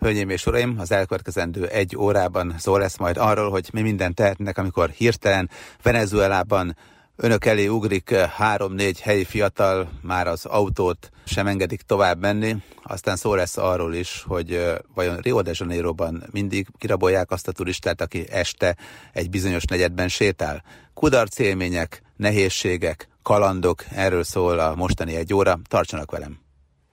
Hölgyeim és uraim, az elkövetkezendő egy órában szó lesz majd arról, hogy mi mindent tehetnek, amikor hirtelen Venezuelában önök elé ugrik három-négy helyi fiatal, már az autót sem engedik tovább menni. Aztán szó lesz arról is, hogy vajon Rio de Janeiroban mindig kirabolják azt a turistát, aki este egy bizonyos negyedben sétál. Kudarc élmények, nehézségek, kalandok, erről szól a mostani egy óra. Tartsanak velem!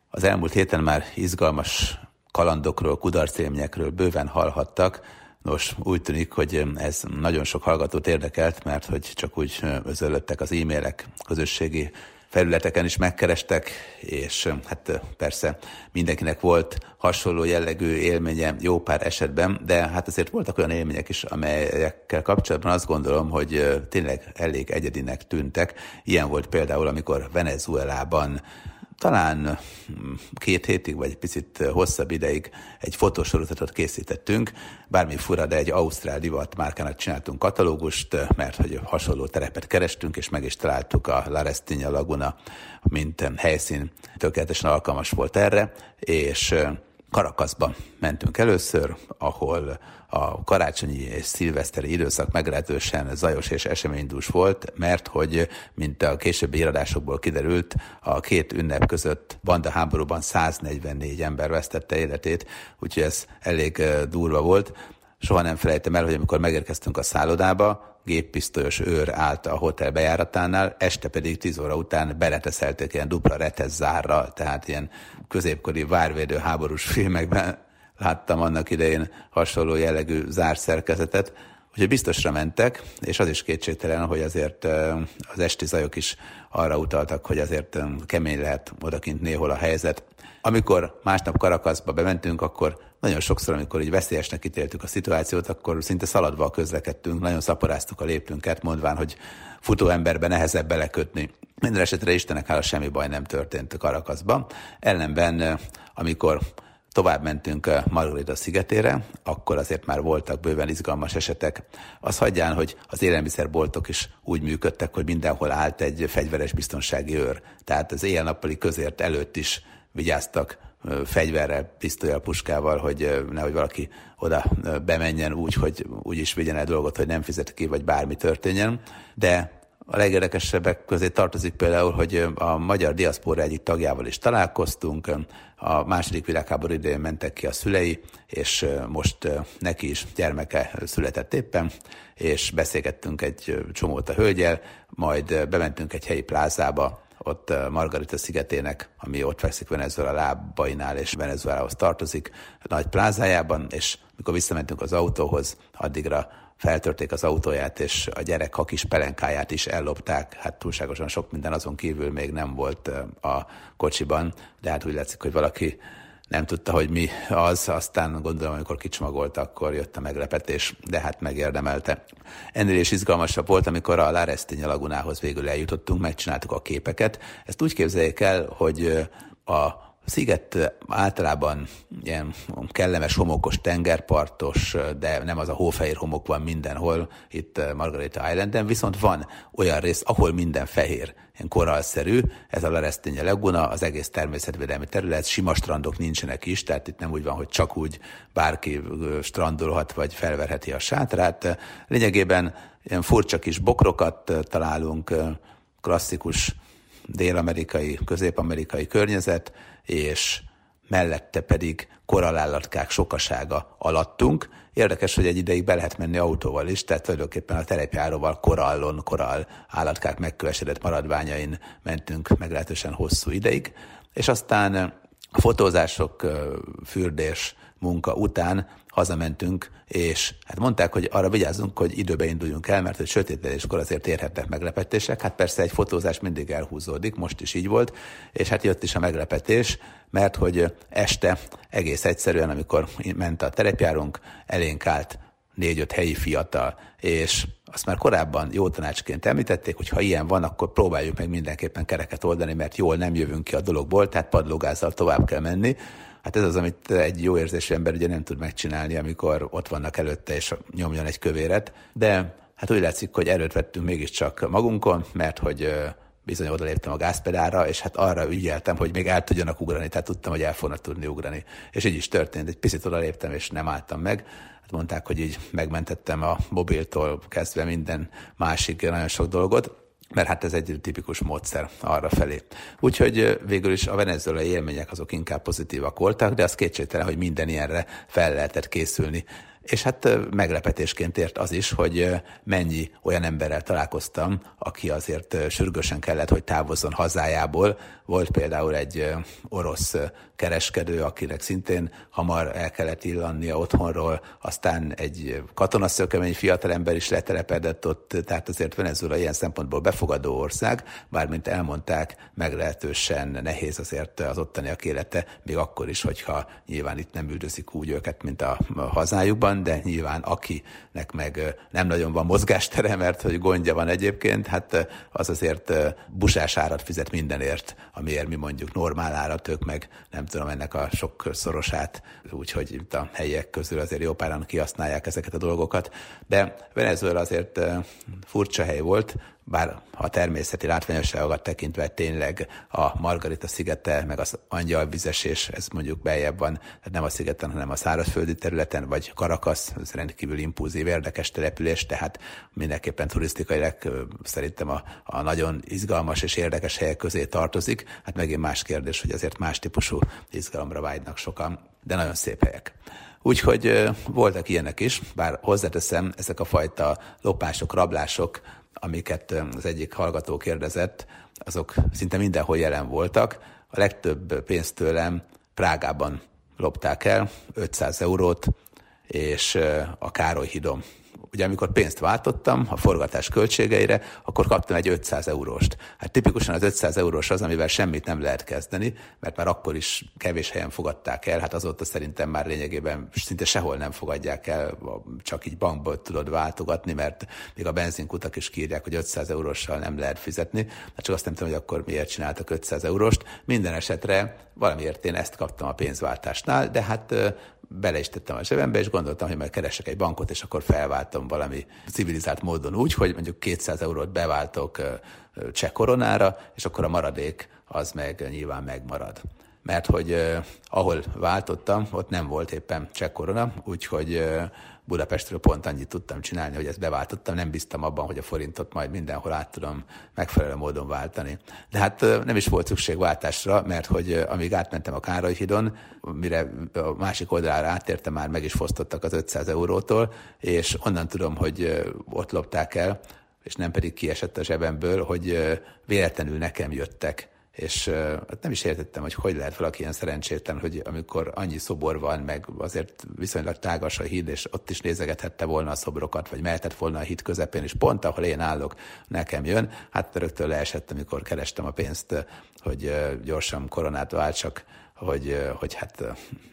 Az elmúlt héten már izgalmas kalandokról, kudarcélményekről bőven hallhattak. Nos, úgy tűnik, hogy ez nagyon sok hallgatót érdekelt, mert hogy csak úgy özöllöttek az e-mailek, közösségi felületeken is megkerestek, és hát persze mindenkinek volt hasonló jellegű élménye jó pár esetben, de hát azért voltak olyan élmények is, amelyekkel kapcsolatban azt gondolom, hogy tényleg elég egyedinek tűntek. Ilyen volt például, amikor Venezuelában talán hm, két hétig, vagy picit hosszabb ideig egy fotosorozatot készítettünk. Bármi fura, de egy ausztrál divat márkának csináltunk katalógust, mert hogy hasonló terepet kerestünk, és meg is találtuk a La Restigna Laguna, mint helyszín. Tökéletesen alkalmas volt erre, és Karakaszba mentünk először, ahol a karácsonyi és szilveszteri időszak meglehetősen zajos és eseménydús volt, mert hogy, mint a későbbi iradásokból kiderült, a két ünnep között banda háborúban 144 ember vesztette életét, úgyhogy ez elég durva volt. Soha nem felejtem el, hogy amikor megérkeztünk a szállodába, géppisztolyos őr állt a hotel bejáratánál, este pedig 10 óra után beleteszelték ilyen dupla retesz zárral, tehát ilyen középkori várvédő háborús filmekben láttam annak idején hasonló jellegű zárszerkezetet, Úgyhogy biztosra mentek, és az is kétségtelen, hogy azért az esti zajok is arra utaltak, hogy azért kemény lehet odakint néhol a helyzet. Amikor másnap Karakaszba bementünk, akkor nagyon sokszor, amikor így veszélyesnek ítéltük a szituációt, akkor szinte szaladva közlekedtünk, nagyon szaporáztuk a léptünket, mondván, hogy futó emberbe nehezebb belekötni. Minden esetre Istenek hála semmi baj nem történt Karakaszban. Ellenben, amikor tovább mentünk Margarita szigetére, akkor azért már voltak bőven izgalmas esetek. Az hagyján, hogy az élelmiszerboltok is úgy működtek, hogy mindenhol állt egy fegyveres biztonsági őr. Tehát az éjjel-nappali közért előtt is vigyáztak fegyverrel, pisztolyal, puskával, hogy nehogy valaki oda bemenjen úgy, hogy úgy is vigyen el dolgot, hogy nem fizet ki, vagy bármi történjen. De a legérdekesebbek közé tartozik például, hogy a magyar diaszpóra egyik tagjával is találkoztunk, a második világháború idején mentek ki a szülei, és most neki is gyermeke született éppen, és beszélgettünk egy csomót a hölgyel, majd bementünk egy helyi plázába, ott Margarita szigetének, ami ott fekszik Venezuela lábainál, és Venezuelahoz tartozik, nagy plázájában, és mikor visszamentünk az autóhoz, addigra feltörték az autóját, és a gyerek hakis pelenkáját is ellopták. Hát túlságosan sok minden azon kívül még nem volt a kocsiban, de hát úgy látszik, hogy valaki nem tudta, hogy mi az, aztán gondolom, amikor kicsomagolta, akkor jött a meglepetés, de hát megérdemelte. Ennél is izgalmasabb volt, amikor a Larestinya lagunához végül eljutottunk, megcsináltuk a képeket. Ezt úgy képzeljék el, hogy a a sziget általában ilyen kellemes, homokos, tengerpartos, de nem az a hófehér homok van mindenhol, itt Margarita Islanden, viszont van olyan rész, ahol minden fehér, ilyen koralszerű, ez a Laresténye Laguna, az egész természetvédelmi terület, sima strandok nincsenek is, tehát itt nem úgy van, hogy csak úgy bárki strandolhat, vagy felverheti a sátrát. Lényegében ilyen furcsa kis bokrokat találunk, klasszikus dél-amerikai, közép-amerikai környezet, és mellette pedig korallállatkák sokasága alattunk. Érdekes, hogy egy ideig be lehet menni autóval is, tehát tulajdonképpen a terepjáróval korallon, korall állatkák megkövesedett maradványain mentünk meglehetősen hosszú ideig, és aztán a fotózások, fürdés, munka után hazamentünk, és hát mondták, hogy arra vigyázzunk, hogy időbe induljunk el, mert hogy sötétedéskor azért érhetnek meglepetések. Hát persze egy fotózás mindig elhúzódik, most is így volt, és hát jött is a meglepetés, mert hogy este egész egyszerűen, amikor ment a terepjárunk, elénk állt négy-öt helyi fiatal, és azt már korábban jó tanácsként említették, hogy ha ilyen van, akkor próbáljuk meg mindenképpen kereket oldani, mert jól nem jövünk ki a dologból, tehát padlógázzal tovább kell menni. Hát ez az, amit egy jó érzésű ember ugye nem tud megcsinálni, amikor ott vannak előtte, és nyomjon egy kövéret. De hát úgy látszik, hogy erőt vettünk mégiscsak magunkon, mert hogy bizony odaléptem a gázpedára, és hát arra ügyeltem, hogy még el tudjanak ugrani, tehát tudtam, hogy el fognak tudni ugrani. És így is történt, egy picit odaléptem, és nem álltam meg. Hát mondták, hogy így megmentettem a mobiltól kezdve minden másik nagyon sok dolgot mert hát ez egy tipikus módszer arra felé. Úgyhogy végül is a venezuelai élmények azok inkább pozitívak voltak, de az kétségtelen, hogy minden ilyenre fel lehetett készülni. És hát meglepetésként ért az is, hogy mennyi olyan emberrel találkoztam, aki azért sürgősen kellett, hogy távozzon hazájából. Volt például egy orosz kereskedő, akinek szintén hamar el kellett illannia otthonról, aztán egy katonaszökemény fiatalember is letelepedett ott, tehát azért Venezuela ilyen szempontból befogadó ország, bármint elmondták, meglehetősen nehéz azért az ottaniak élete, még akkor is, hogyha nyilván itt nem üldözik úgy őket, mint a hazájukban, de nyilván akinek meg nem nagyon van mozgástere, mert hogy gondja van egyébként, hát az azért busás árat fizet mindenért, amiért mi mondjuk normál árat, ők meg nem tudom, ennek a sok szorosát, úgyhogy a helyiek közül azért jó páran kihasználják ezeket a dolgokat. De Venezuela azért furcsa hely volt, bár a természeti látványosságokat tekintve tényleg a Margarita szigete, meg az angyalvizesés, ez mondjuk beljebb van, tehát nem a szigeten, hanem a szárazföldi területen, vagy Karakasz, ez rendkívül impulzív, érdekes település, tehát mindenképpen turisztikailag szerintem a, a nagyon izgalmas és érdekes helyek közé tartozik. Hát megint más kérdés, hogy azért más típusú izgalomra vágynak sokan, de nagyon szép helyek. Úgyhogy voltak ilyenek is, bár hozzáteszem, ezek a fajta lopások, rablások, amiket az egyik hallgató kérdezett, azok szinte mindenhol jelen voltak. A legtöbb pénzt tőlem Prágában lopták el, 500 eurót, és a Károly hidom ugye amikor pénzt váltottam a forgatás költségeire, akkor kaptam egy 500 euróst. Hát tipikusan az 500 eurós az, amivel semmit nem lehet kezdeni, mert már akkor is kevés helyen fogadták el, hát azóta szerintem már lényegében szinte sehol nem fogadják el, csak így bankból tudod váltogatni, mert még a benzinkutak is kírják, hogy 500 euróssal nem lehet fizetni. Hát csak azt nem tudom, hogy akkor miért csináltak 500 euróst. Minden esetre valamiért én ezt kaptam a pénzváltásnál, de hát bele is tettem a zsebembe, és gondoltam, hogy majd keresek egy bankot, és akkor felváltom valami civilizált módon úgy, hogy mondjuk 200 eurót beváltok cseh koronára, és akkor a maradék az meg nyilván megmarad. Mert hogy eh, ahol váltottam, ott nem volt éppen cseh korona, úgyhogy eh, Budapestről pont annyit tudtam csinálni, hogy ezt beváltottam, nem biztam abban, hogy a forintot majd mindenhol át tudom megfelelő módon váltani. De hát nem is volt szükség váltásra, mert hogy amíg átmentem a Károly hídon, mire a másik oldalára átértem, már meg is fosztottak az 500 eurótól, és onnan tudom, hogy ott lopták el, és nem pedig kiesett a zsebemből, hogy véletlenül nekem jöttek és hát nem is értettem, hogy hogy lehet valaki ilyen szerencsétlen, hogy amikor annyi szobor van, meg azért viszonylag tágas a híd, és ott is nézegethette volna a szobrokat, vagy mehetett volna a híd közepén, és pont ahol én állok, nekem jön. Hát rögtön leesett, amikor kerestem a pénzt, hogy gyorsan koronát váltsak, hogy, hogy hát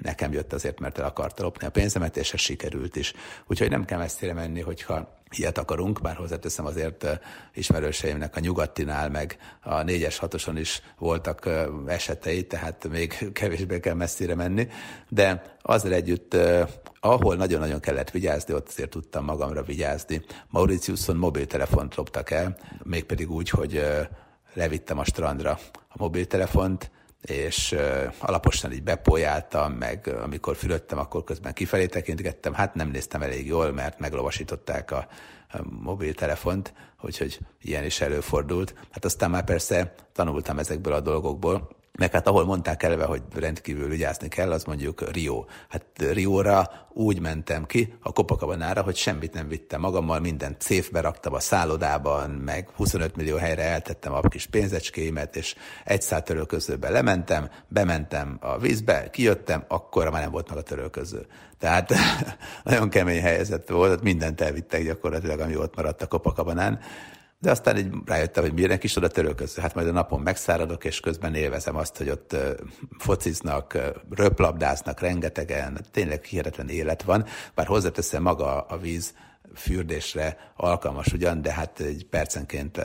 nekem jött azért, mert el akarta lopni a pénzemet, és ez sikerült is. Úgyhogy nem kell messzire menni, hogyha ilyet akarunk, bár hozzáteszem azért ismerőseimnek a nyugatinál, meg a négyes hatoson is voltak esetei, tehát még kevésbé kell messzire menni, de azzal együtt, ahol nagyon-nagyon kellett vigyázni, ott azért tudtam magamra vigyázni. Mauritiuson mobiltelefont loptak el, mégpedig úgy, hogy levittem a strandra a mobiltelefont, és alaposan így bepolyáltam, meg amikor fülöttem, akkor közben kifelé tekintgettem, hát nem néztem elég jól, mert meglovasították a, a mobiltelefont, úgyhogy ilyen is előfordult. Hát aztán már persze tanultam ezekből a dolgokból, meg hát ahol mondták eleve, hogy rendkívül vigyázni kell, az mondjuk Rio. Hát Rióra úgy mentem ki a Copacabana-ra, hogy semmit nem vittem magammal, minden céfbe raktam a szállodában, meg 25 millió helyre eltettem a kis pénzecskéimet, és egy szál törölközőbe lementem, bementem a vízbe, kijöttem, akkor már nem volt meg a törölköző. Tehát nagyon kemény helyzet volt, mindent elvittek gyakorlatilag, ami ott maradt a Copacabanán. De aztán így rájöttem, hogy miért is oda törölköző. Hát majd a napon megszáradok, és közben élvezem azt, hogy ott fociznak, röplabdáznak rengetegen, tényleg hihetetlen élet van. Bár hozzáteszem maga a víz, fürdésre alkalmas ugyan, de hát egy percenként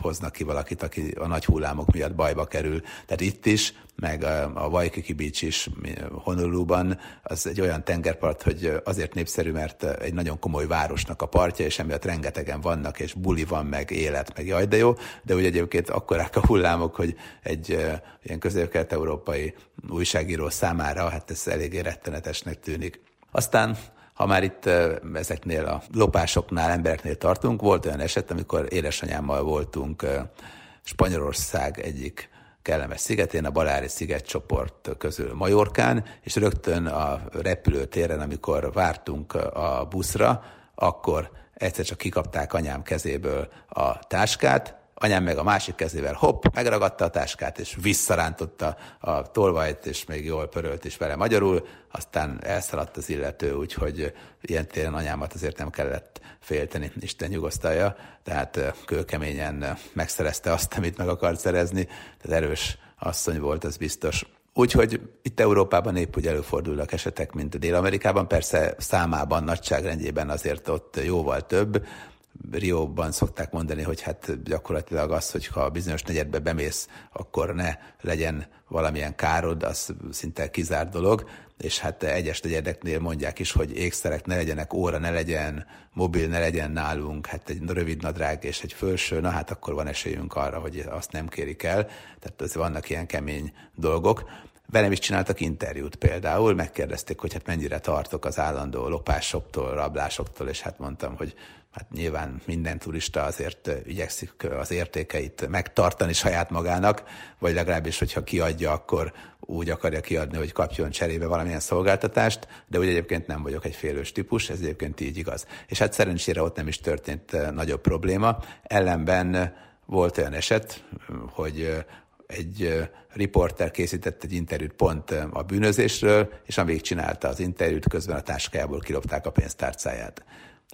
hoznak ki valakit, aki a nagy hullámok miatt bajba kerül. Tehát itt is, meg a, a Waikiki Beach is Honoluluban, az egy olyan tengerpart, hogy azért népszerű, mert egy nagyon komoly városnak a partja, és emiatt rengetegen vannak, és buli van, meg élet, meg jaj, de jó, de úgy egyébként akkorák a hullámok, hogy egy ilyen közép-kelet-európai újságíró számára, hát ez eléggé rettenetesnek tűnik. Aztán ha már itt ezeknél a lopásoknál, embereknél tartunk, volt olyan eset, amikor édesanyámmal voltunk Spanyolország egyik kellemes szigetén, a Balári szigetcsoport közül Majorkán, és rögtön a repülőtéren, amikor vártunk a buszra, akkor egyszer csak kikapták anyám kezéből a táskát, anyám meg a másik kezével hopp, megragadta a táskát, és visszarántotta a tolvajt, és még jól pörölt is vele magyarul, aztán elszaladt az illető, úgyhogy ilyen téren anyámat azért nem kellett félteni, Isten nyugosztalja, tehát kőkeményen megszerezte azt, amit meg akart szerezni, tehát erős asszony volt, az biztos. Úgyhogy itt Európában épp úgy előfordulnak esetek, mint Dél-Amerikában, persze számában, nagyságrendjében azért ott jóval több, Rióban szokták mondani, hogy hát gyakorlatilag az, hogy ha bizonyos negyedbe bemész, akkor ne legyen valamilyen károd, az szinte kizárt dolog, és hát egyes negyedeknél mondják is, hogy ékszerek ne legyenek, óra ne legyen, mobil ne legyen nálunk, hát egy rövid nadrág és egy fölső, na hát akkor van esélyünk arra, hogy azt nem kérik el, tehát az vannak ilyen kemény dolgok. Velem is csináltak interjút például, megkérdezték, hogy hát mennyire tartok az állandó lopásoktól, rablásoktól, és hát mondtam, hogy hát nyilván minden turista azért igyekszik az értékeit megtartani saját magának, vagy legalábbis, hogyha kiadja, akkor úgy akarja kiadni, hogy kapjon cserébe valamilyen szolgáltatást, de úgy egyébként nem vagyok egy félős típus, ez egyébként így igaz. És hát szerencsére ott nem is történt nagyobb probléma. Ellenben volt olyan eset, hogy egy riporter készített egy interjút pont a bűnözésről, és amíg csinálta az interjút, közben a táskájából kilopták a pénztárcáját.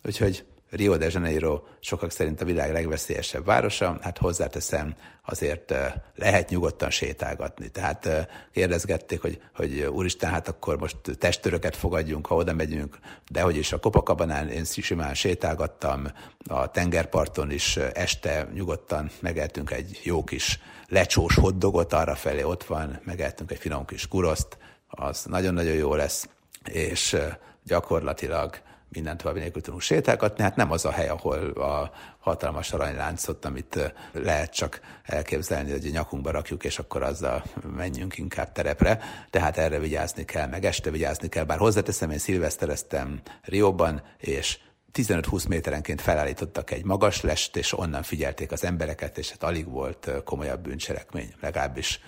Úgyhogy Rio de Janeiro sokak szerint a világ legveszélyesebb városa, hát hozzáteszem, azért lehet nyugodtan sétálgatni. Tehát kérdezgették, hogy, hogy úristen, hát akkor most testöröket fogadjunk, ha oda megyünk, de hogy is a Kopacabanán én simán sétálgattam, a tengerparton is este nyugodtan megeltünk egy jó kis lecsós hoddogot arra felé, ott van, megeltünk egy finom kis kuroszt, az nagyon-nagyon jó lesz, és gyakorlatilag minden további nélkül tudunk sétálgatni, hát nem az a hely, ahol a hatalmas aranyláncot, amit lehet csak elképzelni, hogy a nyakunkba rakjuk, és akkor azzal menjünk inkább terepre, tehát erre vigyázni kell, meg este vigyázni kell, bár hozzáteszem, én szilvesztereztem Rióban, és 15-20 méterenként felállítottak egy magas lest, és onnan figyelték az embereket, és hát alig volt komolyabb bűncselekmény, legalábbis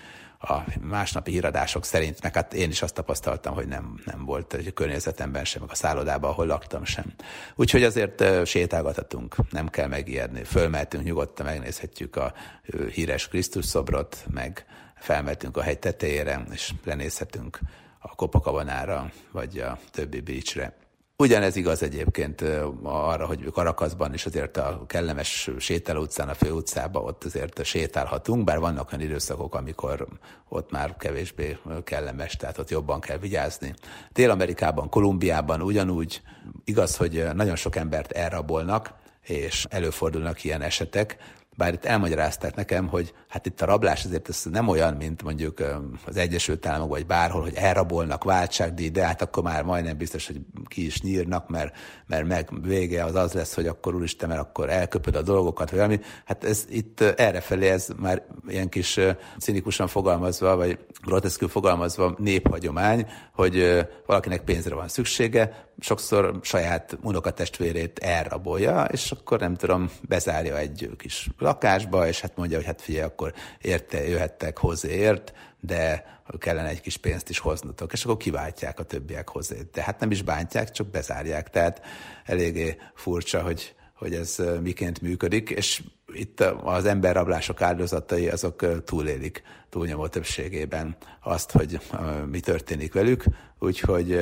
a másnapi híradások szerint, meg hát én is azt tapasztaltam, hogy nem, nem volt egy környezetemben sem, meg a szállodában, ahol laktam sem. Úgyhogy azért sétálgathatunk, nem kell megijedni. Fölmehetünk nyugodtan, megnézhetjük a híres Krisztus szobrot, meg felmehetünk a hegy tetejére, és lenézhetünk a Kopakabanára, vagy a többi beachre. Ugyanez igaz egyébként arra, hogy Karakaszban is azért a kellemes sétáló utcán, a főutcába ott azért sétálhatunk, bár vannak olyan időszakok, amikor ott már kevésbé kellemes, tehát ott jobban kell vigyázni. Dél-Amerikában, Kolumbiában ugyanúgy igaz, hogy nagyon sok embert elrabolnak, és előfordulnak ilyen esetek, bár itt elmagyarázták nekem, hogy hát itt a rablás azért ez nem olyan, mint mondjuk az Egyesült Államok, vagy bárhol, hogy elrabolnak váltságdíj, de hát akkor már majdnem biztos, hogy ki is nyírnak, mert, mert meg vége az az lesz, hogy akkor úristen, mert akkor elköpöd a dolgokat, vagy valami. Hát ez itt errefelé ez már ilyen kis cinikusan fogalmazva, vagy groteszkül fogalmazva néphagyomány, hogy valakinek pénzre van szüksége, sokszor saját unokatestvérét elrabolja, és akkor nem tudom, bezárja egy kis lakásba, és hát mondja, hogy hát figyelj, akkor érte, jöhettek hozzáért, de kellene egy kis pénzt is hoznotok, és akkor kiváltják a többiek hozzá. De hát nem is bántják, csak bezárják. Tehát eléggé furcsa, hogy, hogy ez miként működik, és itt az emberrablások áldozatai azok túlélik túlnyomó többségében azt, hogy mi történik velük, úgyhogy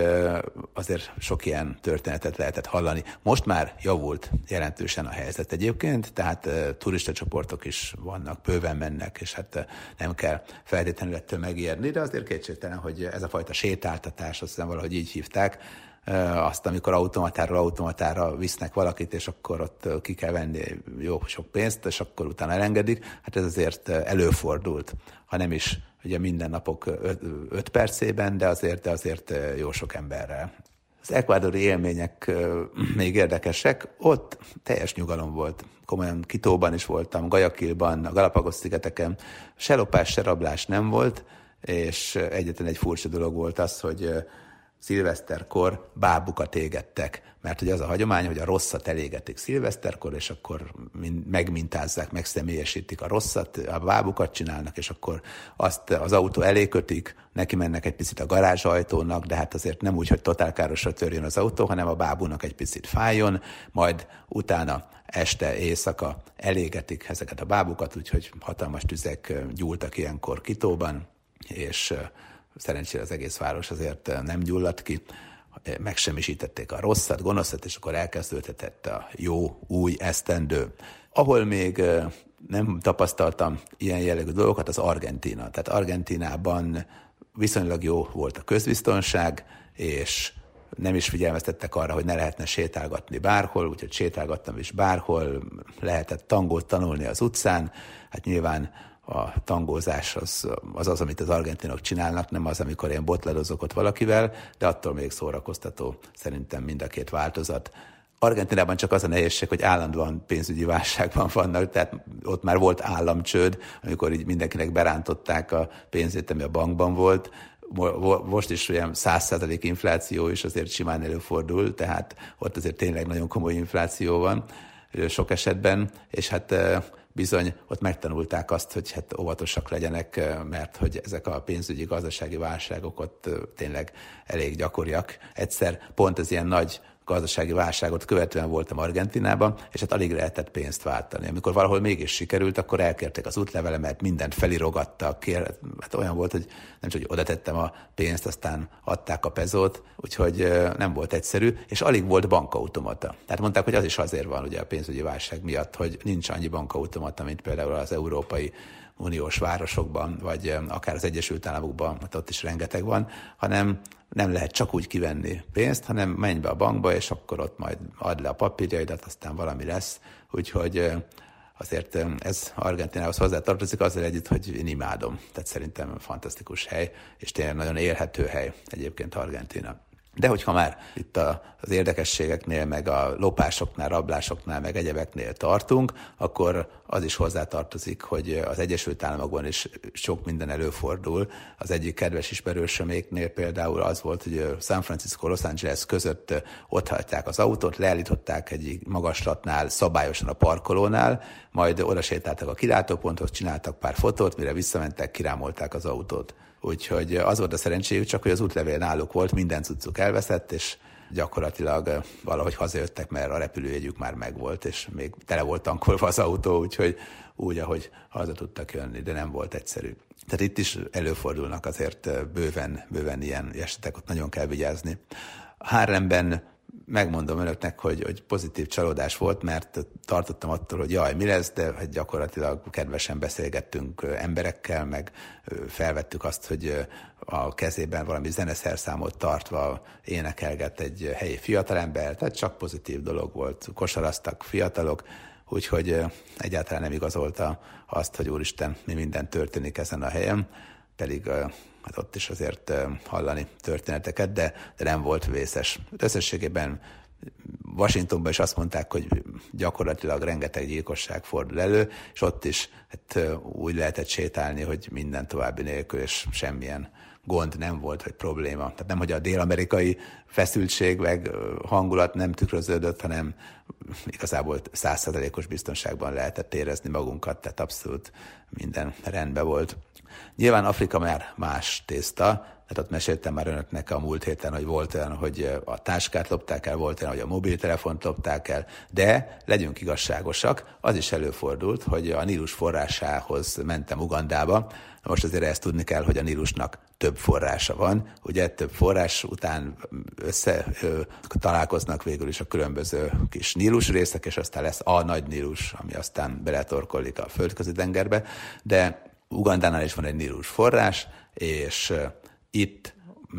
azért sok ilyen történetet lehetett hallani. Most már javult jelentősen a helyzet egyébként, tehát turista csoportok is vannak, bőven mennek, és hát nem kell feltétlenül ettől megijedni, de azért kétségtelen, hogy ez a fajta sétáltatás, azt hiszem valahogy így hívták, azt, amikor automatáról automatára visznek valakit, és akkor ott ki kell venni jó sok pénzt, és akkor utána elengedik. Hát ez azért előfordult, ha nem is ugye minden napok 5 percében, de azért, de azért jó sok emberrel. Az ekvádori élmények még érdekesek. Ott teljes nyugalom volt. Komolyan Kitóban is voltam, Gajakilban, a Galapagos-szigeteken. Se lopás, se rablás nem volt, és egyetlen egy furcsa dolog volt az, hogy szilveszterkor bábukat égettek, mert hogy az a hagyomány, hogy a rosszat elégetik szilveszterkor, és akkor megmintázzák, megszemélyesítik a rosszat, a bábukat csinálnak, és akkor azt az autó elé kötik, neki mennek egy picit a garázsajtónak, de hát azért nem úgy, hogy totálkárosra törjön az autó, hanem a bábúnak egy picit fájjon, majd utána este, éjszaka elégetik ezeket a bábukat, úgyhogy hatalmas tüzek gyúltak ilyenkor Kitóban, és szerencsére az egész város azért nem gyulladt ki, megsemmisítették a rosszat, gonoszat, és akkor elkezdődhetett a jó, új esztendő. Ahol még nem tapasztaltam ilyen jellegű dolgokat, az Argentina. Tehát Argentinában viszonylag jó volt a közbiztonság, és nem is figyelmeztettek arra, hogy ne lehetne sétálgatni bárhol, úgyhogy sétálgattam is bárhol, lehetett tangót tanulni az utcán, hát nyilván a tangózás az, az az, amit az argentinok csinálnak, nem az, amikor én botladozok ott valakivel, de attól még szórakoztató szerintem mind a két változat. Argentinában csak az a nehézség, hogy állandóan pénzügyi válságban vannak, tehát ott már volt államcsőd, amikor így mindenkinek berántották a pénzét, ami a bankban volt, most is olyan százszázalék infláció is azért simán előfordul, tehát ott azért tényleg nagyon komoly infláció van sok esetben, és hát bizony ott megtanulták azt, hogy hát óvatosak legyenek, mert hogy ezek a pénzügyi gazdasági válságok ott tényleg elég gyakoriak. Egyszer pont az ilyen nagy gazdasági válságot követően voltam Argentinában, és hát alig lehetett pénzt váltani. Amikor valahol mégis sikerült, akkor elkérték az útlevelemet, mindent felirogattak, kér, hát olyan volt, hogy nem csak hogy oda tettem a pénzt, aztán adták a pezót, úgyhogy nem volt egyszerű, és alig volt bankautomata. Tehát mondták, hogy az is azért van ugye a pénzügyi válság miatt, hogy nincs annyi bankautomata, mint például az európai uniós városokban, vagy akár az Egyesült Államokban, mert ott is rengeteg van, hanem nem lehet csak úgy kivenni pénzt, hanem menj be a bankba, és akkor ott majd add le a papírjaidat, aztán valami lesz. Úgyhogy azért ez Argentinához hozzátartozik azzal együtt, hogy én imádom. Tehát szerintem fantasztikus hely, és tényleg nagyon élhető hely egyébként Argentina. De hogyha már itt az érdekességeknél, meg a lopásoknál, rablásoknál, meg egyebeknél tartunk, akkor az is hozzátartozik, hogy az Egyesült Államokban is sok minden előfordul. Az egyik kedves ismerősöméknél például az volt, hogy San Francisco, Los Angeles között ott hagyták az autót, leállították egy magaslatnál, szabályosan a parkolónál, majd oda sétáltak a kilátóponthoz, csináltak pár fotót, mire visszamentek, kirámolták az autót. Úgyhogy az volt a szerencséjük, csak hogy az útlevél náluk volt, minden cuccuk elveszett, és gyakorlatilag valahogy hazajöttek, mert a repülőjegyük már megvolt, és még tele volt tankolva az autó, úgyhogy úgy, ahogy haza tudtak jönni, de nem volt egyszerű. Tehát itt is előfordulnak azért bőven, bőven ilyen esetek, ott nagyon kell vigyázni. Hárlemben megmondom önöknek, hogy, hogy pozitív csalódás volt, mert tartottam attól, hogy jaj, mi lesz, de hát gyakorlatilag kedvesen beszélgettünk emberekkel, meg felvettük azt, hogy a kezében valami zeneszerszámot tartva énekelget egy helyi fiatalember, tehát csak pozitív dolog volt. Kosaraztak fiatalok, úgyhogy egyáltalán nem igazolta azt, hogy úristen, mi minden történik ezen a helyen, pedig hát ott is azért hallani történeteket, de, de nem volt vészes. Összességében Washingtonban is azt mondták, hogy gyakorlatilag rengeteg gyilkosság fordul elő, és ott is hát, úgy lehetett sétálni, hogy minden további nélkül, és semmilyen gond nem volt, vagy probléma. Tehát nem, hogy a dél-amerikai feszültség meg hangulat nem tükröződött, hanem igazából százszerzalékos biztonságban lehetett érezni magunkat, tehát abszolút minden rendben volt. Nyilván Afrika már más tészta, tehát ott meséltem már önöknek a múlt héten, hogy volt olyan, hogy a táskát lopták el, volt olyan, hogy a mobiltelefont lopták el, de legyünk igazságosak, az is előfordult, hogy a Nílus forrásához mentem Ugandába, most azért ezt tudni kell, hogy a Nílusnak több forrása van. Ugye több forrás után össze ö, találkoznak végül is a különböző kis Nílus részek, és aztán lesz a nagy Nílus, ami aztán beletorkolik a földközi tengerbe, de Ugandánál is van egy Nílus forrás, és itt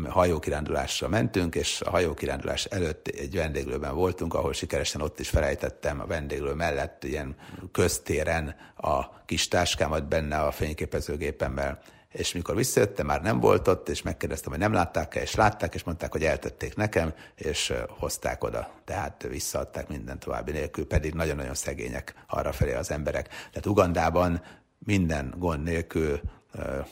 hajókirándulásra mentünk, és a hajókirándulás előtt egy vendéglőben voltunk, ahol sikeresen ott is felejtettem a vendéglő mellett ilyen köztéren a kis táskámat benne a fényképezőgépemmel és mikor visszajöttem, már nem volt ott, és megkérdeztem, hogy nem látták-e, és látták, és mondták, hogy eltették nekem, és hozták oda. Tehát visszaadták minden további nélkül, pedig nagyon-nagyon szegények arra felé az emberek. Tehát Ugandában minden gond nélkül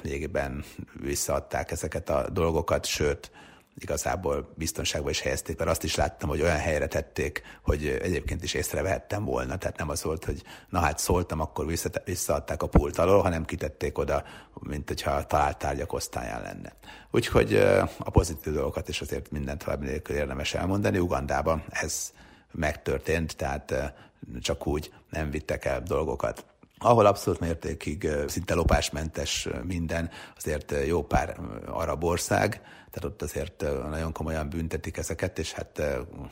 lényegében visszaadták ezeket a dolgokat, sőt, igazából biztonságban is helyezték, mert azt is láttam, hogy olyan helyre tették, hogy egyébként is észrevehettem volna, tehát nem az volt, hogy na hát szóltam, akkor visszaadták a pult alól, hanem kitették oda, mint hogyha talált tárgyak osztályán lenne. Úgyhogy a pozitív dolgokat is azért mindent tovább nélkül érdemes elmondani. Ugandában ez megtörtént, tehát csak úgy nem vittek el dolgokat ahol abszolút mértékig szinte lopásmentes minden, azért jó pár arab ország, tehát ott azért nagyon komolyan büntetik ezeket, és hát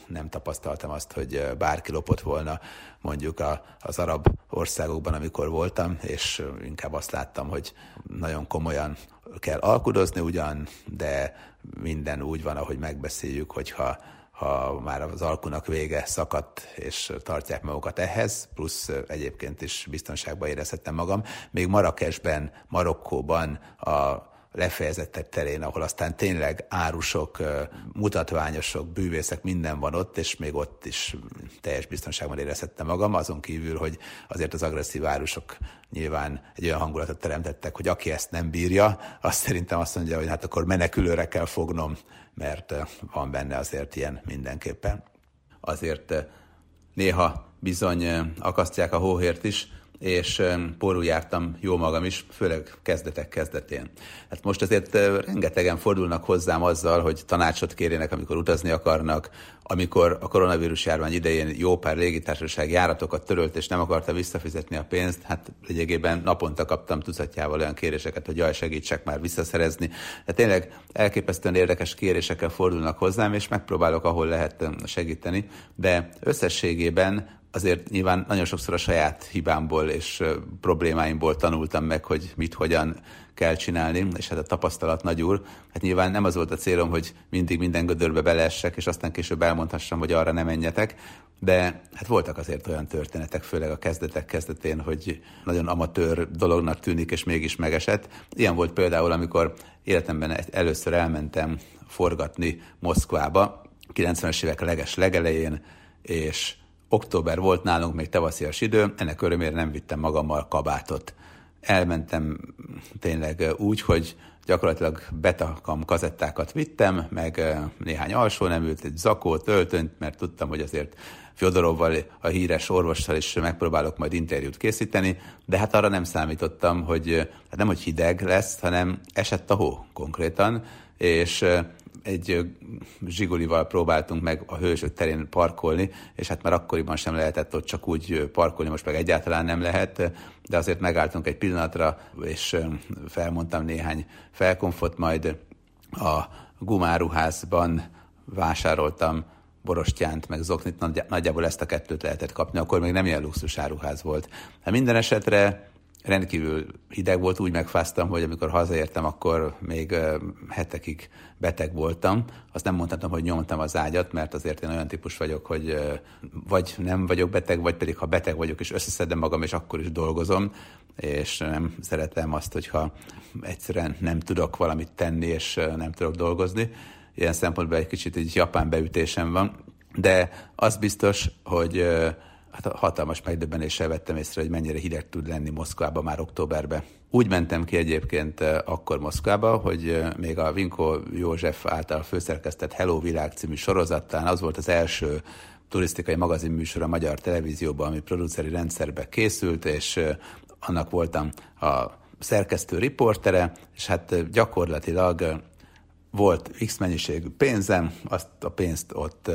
nem tapasztaltam azt, hogy bárki lopott volna mondjuk az arab országokban, amikor voltam, és inkább azt láttam, hogy nagyon komolyan kell alkudozni ugyan, de minden úgy van, ahogy megbeszéljük, hogyha ha már az alkunak vége szakadt, és tartják magukat ehhez, plusz egyébként is biztonságban érezhettem magam. Még Marrakesben, Marokkóban a lefejezettek terén, ahol aztán tényleg árusok, mutatványosok, bűvészek, minden van ott, és még ott is teljes biztonságban érezhettem magam, azon kívül, hogy azért az agresszív árusok nyilván egy olyan hangulatot teremtettek, hogy aki ezt nem bírja, azt szerintem azt mondja, hogy hát akkor menekülőre kell fognom, mert van benne azért ilyen mindenképpen. Azért néha bizony akasztják a hóhért is, és porul jártam jó magam is, főleg kezdetek kezdetén. Hát most azért rengetegen fordulnak hozzám azzal, hogy tanácsot kérjenek, amikor utazni akarnak, amikor a koronavírus járvány idején jó pár légitársaság járatokat törölt, és nem akarta visszafizetni a pénzt, hát lényegében naponta kaptam tucatjával olyan kéréseket, hogy jaj, segítsek már visszaszerezni. Hát tényleg elképesztően érdekes kérésekkel fordulnak hozzám, és megpróbálok, ahol lehet segíteni, de összességében azért nyilván nagyon sokszor a saját hibámból és problémáimból tanultam meg, hogy mit, hogyan kell csinálni, és hát a tapasztalat nagy úr. Hát nyilván nem az volt a célom, hogy mindig minden gödörbe beleessek, és aztán később elmondhassam, hogy arra nem menjetek, de hát voltak azért olyan történetek, főleg a kezdetek kezdetén, hogy nagyon amatőr dolognak tűnik, és mégis megesett. Ilyen volt például, amikor életemben először elmentem forgatni Moszkvába, 90-es évek leges legelején, és Október volt nálunk még tavaszias idő, ennek örömére nem vittem magammal kabátot. Elmentem tényleg úgy, hogy gyakorlatilag betakam kazettákat vittem, meg néhány alsó nemült, egy zakót, öltönyt, mert tudtam, hogy azért Fyodorovval, a híres orvossal is megpróbálok majd interjút készíteni, de hát arra nem számítottam, hogy hát nem, hogy hideg lesz, hanem esett a hó konkrétan, és egy zsigulival próbáltunk meg a hősök terén parkolni, és hát már akkoriban sem lehetett ott csak úgy parkolni, most meg egyáltalán nem lehet, de azért megálltunk egy pillanatra, és felmondtam néhány felkonfot, majd a gumáruházban vásároltam borostyánt, meg zoknit, nagyjából ezt a kettőt lehetett kapni, akkor még nem ilyen luxusáruház volt. Hát minden esetre rendkívül hideg volt, úgy megfáztam, hogy amikor hazaértem, akkor még hetekig beteg voltam. Azt nem mondhatom, hogy nyomtam az ágyat, mert azért én olyan típus vagyok, hogy vagy nem vagyok beteg, vagy pedig ha beteg vagyok, és összeszedem magam, és akkor is dolgozom, és nem szeretem azt, hogyha egyszerűen nem tudok valamit tenni, és nem tudok dolgozni. Ilyen szempontból egy kicsit egy japán beütésem van, de az biztos, hogy hát hatalmas megdöbbenéssel vettem észre, hogy mennyire hideg tud lenni Moszkvába már októberben. Úgy mentem ki egyébként akkor Moszkvába, hogy még a Vinko József által főszerkesztett Hello Világ című sorozattán az volt az első turisztikai magazinműsor a magyar televízióban, ami produceri rendszerbe készült, és annak voltam a szerkesztő riportere, és hát gyakorlatilag volt X mennyiségű pénzem, azt a pénzt ott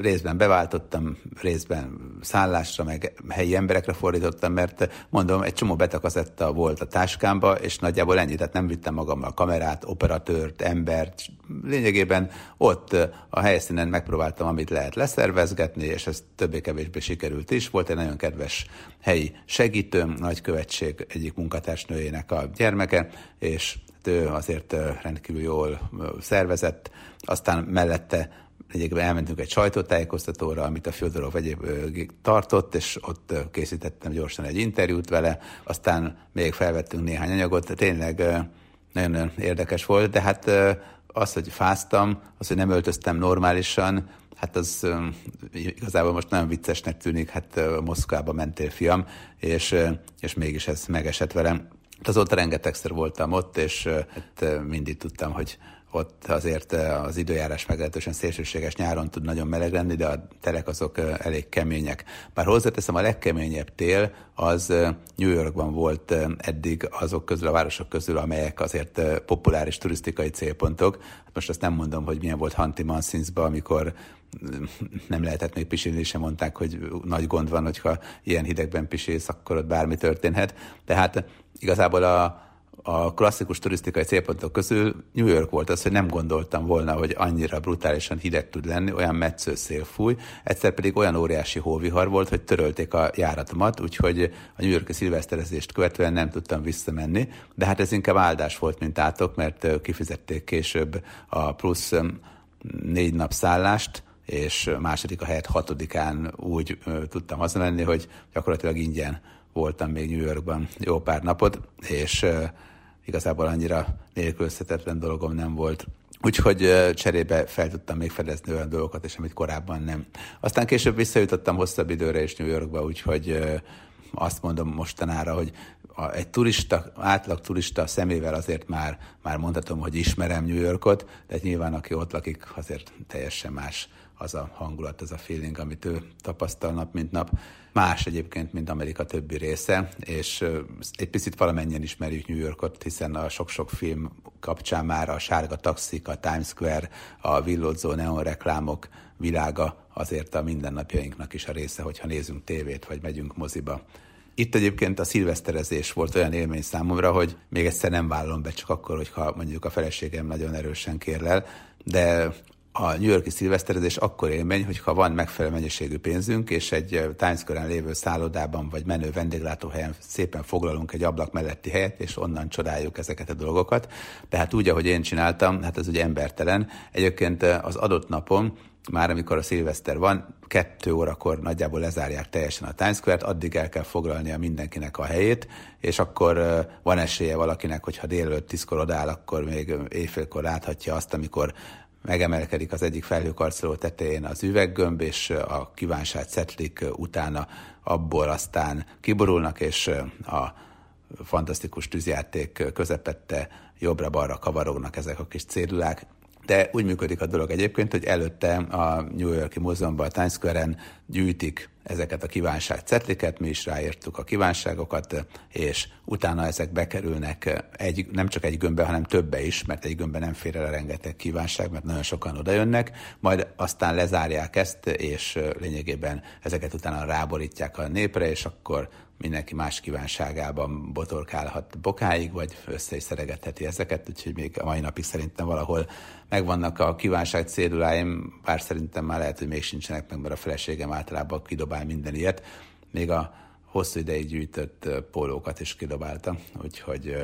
részben beváltottam, részben szállásra, meg helyi emberekre fordítottam, mert mondom, egy csomó betakazetta volt a táskámba, és nagyjából ennyi, tehát nem vittem magammal kamerát, operatőrt, embert, lényegében ott a helyszínen megpróbáltam, amit lehet leszervezgetni, és ez többé-kevésbé sikerült is. Volt egy nagyon kedves helyi segítőm, nagykövetség egyik munkatársnőjének a gyermeke, és ő azért rendkívül jól szervezett, aztán mellette egyébként elmentünk egy sajtótájékoztatóra, amit a Fyodorov egyéb tartott, és ott készítettem gyorsan egy interjút vele, aztán még felvettünk néhány anyagot, tényleg nagyon érdekes volt, de hát az, hogy fáztam, az, hogy nem öltöztem normálisan, hát az igazából most nagyon viccesnek tűnik, hát Moszkvába mentél fiam, és, és mégis ez megesett velem. Azóta rengetegszer voltam ott, és hát mindig tudtam, hogy ott azért az időjárás meglehetősen szélsőséges nyáron tud nagyon meleg lenni, de a terek azok elég kemények. Bár hozzáteszem, a legkeményebb tél az New Yorkban volt eddig azok közül, a városok közül, amelyek azért populáris turisztikai célpontok. Most azt nem mondom, hogy milyen volt Hanti Mansinsba, amikor nem lehetett még pisilni, sem mondták, hogy nagy gond van, hogyha ilyen hidegben pisilsz, akkor ott bármi történhet. Tehát igazából a, a klasszikus turisztikai célpontok közül New York volt az, hogy nem gondoltam volna, hogy annyira brutálisan hideg tud lenni, olyan metsző szél fúj, egyszer pedig olyan óriási hóvihar volt, hogy törölték a járatomat, úgyhogy a New Yorki szilveszterezést követően nem tudtam visszamenni, de hát ez inkább áldás volt, mint átok, mert kifizették később a plusz négy nap szállást, és második a helyet hatodikán úgy tudtam hazamenni, hogy gyakorlatilag ingyen voltam még New Yorkban jó pár napot, és igazából annyira nélkülözhetetlen dolgom nem volt. Úgyhogy cserébe fel tudtam még fedezni olyan dolgokat, és amit korábban nem. Aztán később visszajutottam hosszabb időre is New Yorkba, úgyhogy azt mondom mostanára, hogy egy turista, átlag turista szemével azért már, már mondhatom, hogy ismerem New Yorkot, de nyilván aki ott lakik, azért teljesen más az a hangulat, az a feeling, amit ő tapasztal nap, mint nap. Más egyébként, mint Amerika többi része, és egy picit valamennyien ismerjük New Yorkot, hiszen a sok-sok film kapcsán már a sárga taxik, a Times Square, a villódzó neon reklámok világa azért a mindennapjainknak is a része, hogyha nézünk tévét, vagy megyünk moziba. Itt egyébként a szilveszterezés volt olyan élmény számomra, hogy még egyszer nem vállom be, csak akkor, hogyha mondjuk a feleségem nagyon erősen kérlel, de a New Yorki szilveszterezés akkor élmény, hogyha van megfelelő mennyiségű pénzünk, és egy Times Square-en lévő szállodában vagy menő vendéglátóhelyen szépen foglalunk egy ablak melletti helyet, és onnan csodáljuk ezeket a dolgokat. Tehát úgy, ahogy én csináltam, hát ez ugye embertelen. Egyébként az adott napon már amikor a szilveszter van, kettő órakor nagyjából lezárják teljesen a Times Square-t, addig el kell foglalnia mindenkinek a helyét, és akkor van esélye valakinek, hogyha délelőtt tízkor odáll, akkor még éjfélkor láthatja azt, amikor megemelkedik az egyik felhőkarcoló tetején az üveggömb, és a kívánság cetlik utána abból aztán kiborulnak, és a fantasztikus tűzjáték közepette jobbra-balra kavarognak ezek a kis cédulák. De úgy működik a dolog egyébként, hogy előtte a New Yorki Múzeumban, a Times Square-en gyűjtik ezeket a kívánságcetliket, mi is ráírtuk a kívánságokat, és utána ezek bekerülnek egy, nem csak egy gömbbe, hanem többe is, mert egy gömbbe nem fér el a rengeteg kívánság, mert nagyon sokan odajönnek, majd aztán lezárják ezt, és lényegében ezeket utána ráborítják a népre, és akkor mindenki más kívánságában botorkálhat bokáig, vagy össze is szeregetheti ezeket, úgyhogy még a mai napig szerintem valahol megvannak a kívánság céduláim, bár szerintem már lehet, hogy még sincsenek meg, mert a feleségem általában kidobál minden ilyet. Még a hosszú ideig gyűjtött pólókat is kidobálta, úgyhogy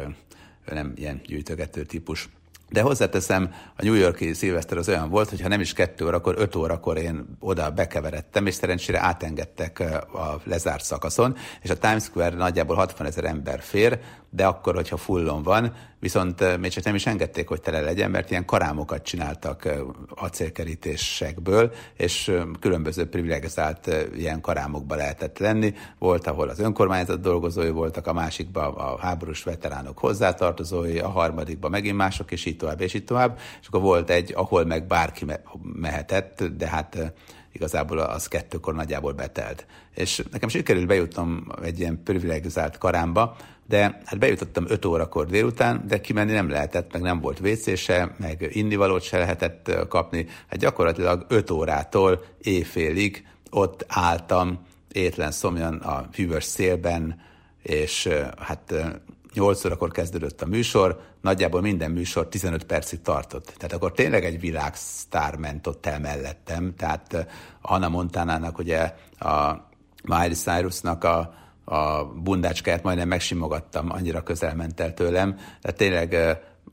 nem ilyen gyűjtögető típus. De hozzáteszem, a New Yorki szilveszter az olyan volt, hogy ha nem is kettő órakor, öt órakor én oda bekeveredtem, és szerencsére átengedtek a lezárt szakaszon, és a Times Square nagyjából 60 ezer ember fér, de akkor, hogyha fullon van, viszont még csak nem is engedték, hogy tele legyen, mert ilyen karámokat csináltak acélkerítésekből, és különböző privilegizált ilyen karámokba lehetett lenni. Volt, ahol az önkormányzat dolgozói voltak, a másikban a háborús veteránok hozzátartozói, a harmadikban megint mások, és így tovább, és így tovább. És akkor volt egy, ahol meg bárki mehetett, de hát igazából az kettőkor nagyjából betelt. És nekem sikerült bejutnom egy ilyen privilegizált karámba, de hát bejutottam 5 órakor délután, de kimenni nem lehetett, meg nem volt wc meg innivalót se lehetett kapni. Hát gyakorlatilag 5 órától éjfélig ott álltam étlen szomjan a hűvös szélben, és hát 8 órakor kezdődött a műsor, nagyjából minden műsor 15 percig tartott. Tehát akkor tényleg egy világsztár ment ott el mellettem, tehát Anna Montánának ugye a Miley Cyrusnak a, a bundácskáját majdnem megsimogattam, annyira közel ment el tőlem. Tehát tényleg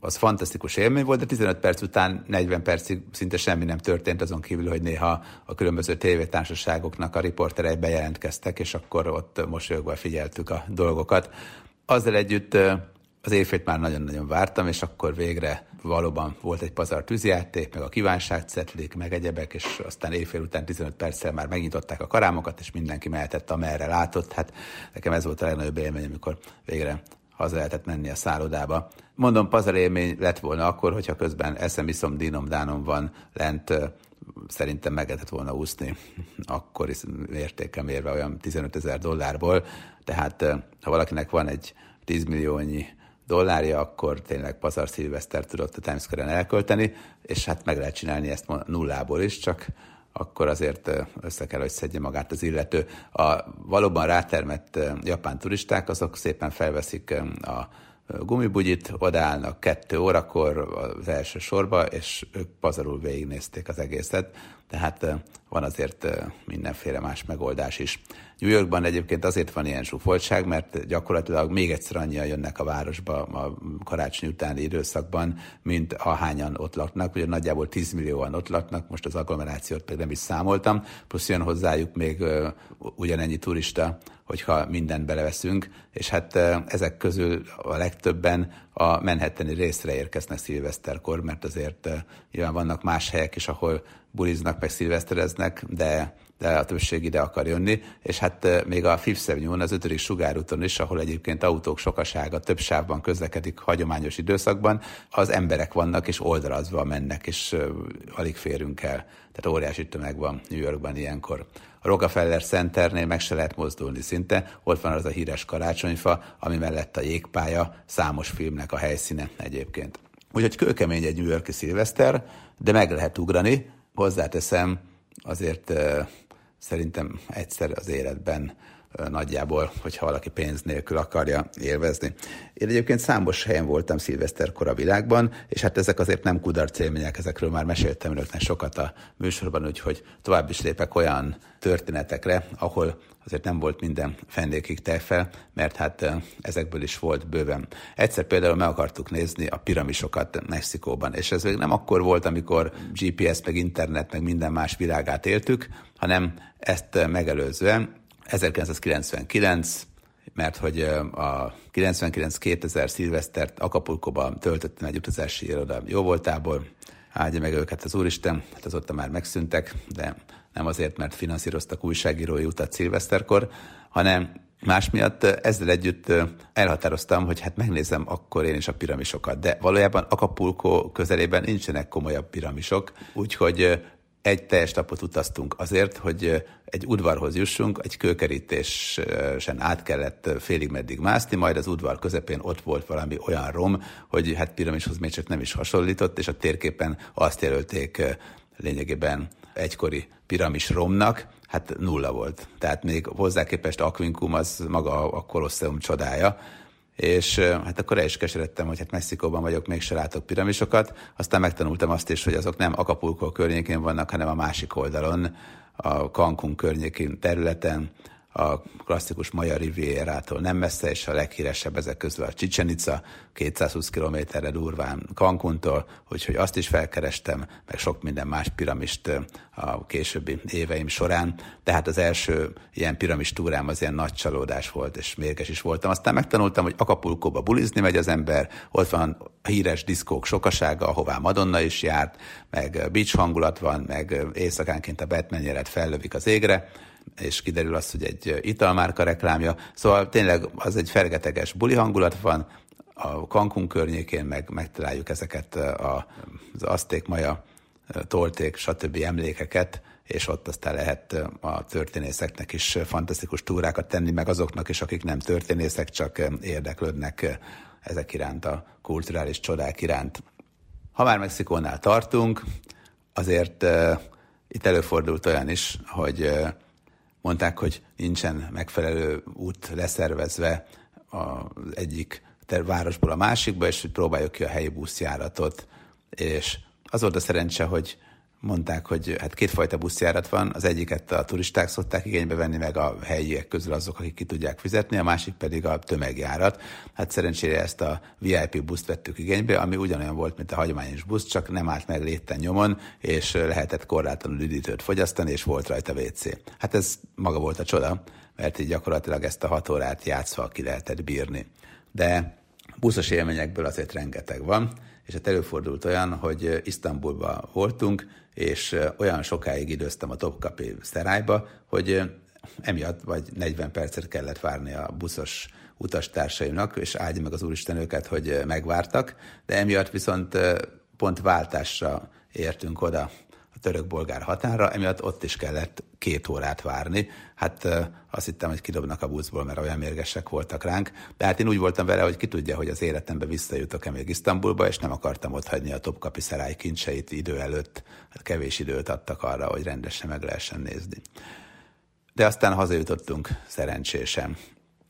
az fantasztikus élmény volt, de 15 perc után 40 percig szinte semmi nem történt, azon kívül, hogy néha a különböző tévétársaságoknak a riporterei bejelentkeztek, és akkor ott mosolyogva figyeltük a dolgokat. Azzal együtt az éjfét már nagyon-nagyon vártam, és akkor végre valóban volt egy pazar tűzjáték, meg a kívánságcetlik, meg egyebek, és aztán éjfél után 15 perccel már megnyitották a karámokat, és mindenki mehetett, amerre látott. Hát nekem ez volt a legnagyobb élmény, amikor végre haza lehetett menni a szállodába. Mondom, pazar élmény lett volna akkor, hogyha közben eszem, iszom, dínom, dánom van lent, szerintem meg lehetett volna úszni, akkor is értékem mérve olyan 15 ezer dollárból, tehát ha valakinek van egy 10 milliónyi dollárja, akkor tényleg pazar szilveszter tudott a Times Square-en elkölteni, és hát meg lehet csinálni ezt nullából is, csak akkor azért össze kell, hogy szedje magát az illető. A valóban rátermett japán turisták, azok szépen felveszik a gumibugyit, odaállnak kettő órakor az első sorba, és ők pazarul végignézték az egészet, tehát van azért mindenféle más megoldás is. New Yorkban egyébként azért van ilyen zsúfoltság, mert gyakorlatilag még egyszer annyian jönnek a városba a karácsony utáni időszakban, mint ahányan ott laknak. Ugye nagyjából 10 millióan ott laknak, most az agglomerációt pedig nem is számoltam, plusz jön hozzájuk még ugyanennyi turista, hogyha mindent beleveszünk, és hát ezek közül a legtöbben a Manhattani részre érkeznek szilveszterkor, mert azért nyilván vannak más helyek is, ahol buliznak, meg szilvesztereznek, de de a többség ide akar jönni, és hát még a Fifth Avenue-on, az ötödik sugárúton is, ahol egyébként autók sokasága több sávban közlekedik hagyományos időszakban, az emberek vannak, és oldalazva mennek, és alig férünk el. Tehát óriási tömeg van New Yorkban ilyenkor. A Rockefeller Centernél meg se lehet mozdulni szinte, ott van az a híres karácsonyfa, ami mellett a jégpálya, számos filmnek a helyszíne egyébként. Úgyhogy kőkemény egy New Yorki szilveszter, de meg lehet ugrani. Hozzáteszem, azért szerintem egyszer az életben nagyjából, hogyha valaki pénz nélkül akarja élvezni. Én egyébként számos helyen voltam szilveszterkor a világban, és hát ezek azért nem kudarc élmények, ezekről már meséltem önöknek sokat a műsorban, úgyhogy tovább is lépek olyan történetekre, ahol azért nem volt minden fendékig tejfel, mert hát ezekből is volt bőven. Egyszer például meg akartuk nézni a piramisokat Mexikóban, és ez még nem akkor volt, amikor GPS, meg internet, meg minden más világát éltük, hanem ezt megelőzően 1999, mert hogy a 99-2000 szilvesztert Acapulco-ban töltöttem egy utazási iroda jó voltából, áldja meg őket az Úristen, hát azóta már megszűntek, de nem azért, mert finanszíroztak újságírói utat szilveszterkor, hanem más miatt ezzel együtt elhatároztam, hogy hát megnézem akkor én is a piramisokat, de valójában Acapulco közelében nincsenek komolyabb piramisok, úgyhogy egy teljes napot utaztunk azért, hogy egy udvarhoz jussunk, egy kőkerítésen át kellett félig meddig mászni, majd az udvar közepén ott volt valami olyan rom, hogy hát piramishoz még csak nem is hasonlított, és a térképen azt jelölték lényegében egykori piramis romnak, hát nulla volt. Tehát még hozzá képest Aquincum az maga a Kolosseum csodája, és hát akkor el is keseredtem, hogy hát Mexikóban vagyok, mégse látok piramisokat. Aztán megtanultam azt is, hogy azok nem Acapulco környékén vannak, hanem a másik oldalon, a Cancún környékén területen, a klasszikus Maja Rivierától nem messze, és a leghíresebb ezek közül a Csicsenica, 220 kilométerre durván Cancuntól, úgyhogy azt is felkerestem, meg sok minden más piramist a későbbi éveim során. Tehát az első ilyen piramis túrám az ilyen nagy csalódás volt, és mérges is voltam. Aztán megtanultam, hogy Acapulcóba bulizni megy az ember, ott van híres diszkók sokasága, ahová Madonna is járt, meg beach hangulat van, meg éjszakánként a Batman fellövik az égre, és kiderül az, hogy egy italmárka reklámja. Szóval tényleg az egy fergeteges buli hangulat van, a Cancun környékén meg megtaláljuk ezeket a, az Azték Maja tolték, stb. emlékeket, és ott aztán lehet a történészeknek is fantasztikus túrákat tenni, meg azoknak is, akik nem történészek, csak érdeklődnek ezek iránt, a kulturális csodák iránt. Ha már Mexikónál tartunk, azért uh, itt előfordult olyan is, hogy uh, mondták, hogy nincsen megfelelő út leszervezve az egyik városból a másikba, és hogy próbáljuk ki a helyi buszjáratot. És az volt a szerencse, hogy mondták, hogy hát kétfajta buszjárat van, az egyiket a turisták szokták igénybe venni, meg a helyiek közül azok, akik ki tudják fizetni, a másik pedig a tömegjárat. Hát szerencsére ezt a VIP buszt vettük igénybe, ami ugyanolyan volt, mint a hagyományos busz, csak nem állt meg létten nyomon, és lehetett korlátlanul üdítőt fogyasztani, és volt rajta WC. Hát ez maga volt a csoda, mert így gyakorlatilag ezt a hat órát játszva ki lehetett bírni. De buszos élményekből azért rengeteg van, és hát előfordult olyan, hogy Isztambulba voltunk, és olyan sokáig időztem a Topkapi szerályba, hogy emiatt vagy 40 percet kellett várni a buszos utastársaimnak, és áldja meg az Úristen őket, hogy megvártak, de emiatt viszont pont váltásra értünk oda a török-bolgár határa, emiatt ott is kellett két órát várni. Hát azt hittem, hogy kidobnak a buszból, mert olyan mérgesek voltak ránk. De hát én úgy voltam vele, hogy ki tudja, hogy az életembe visszajutok-e még Isztambulba, és nem akartam ott hagyni a Topkapi szerály kincseit idő előtt. Hát kevés időt adtak arra, hogy rendesen meg lehessen nézni. De aztán hazajutottunk szerencsésen.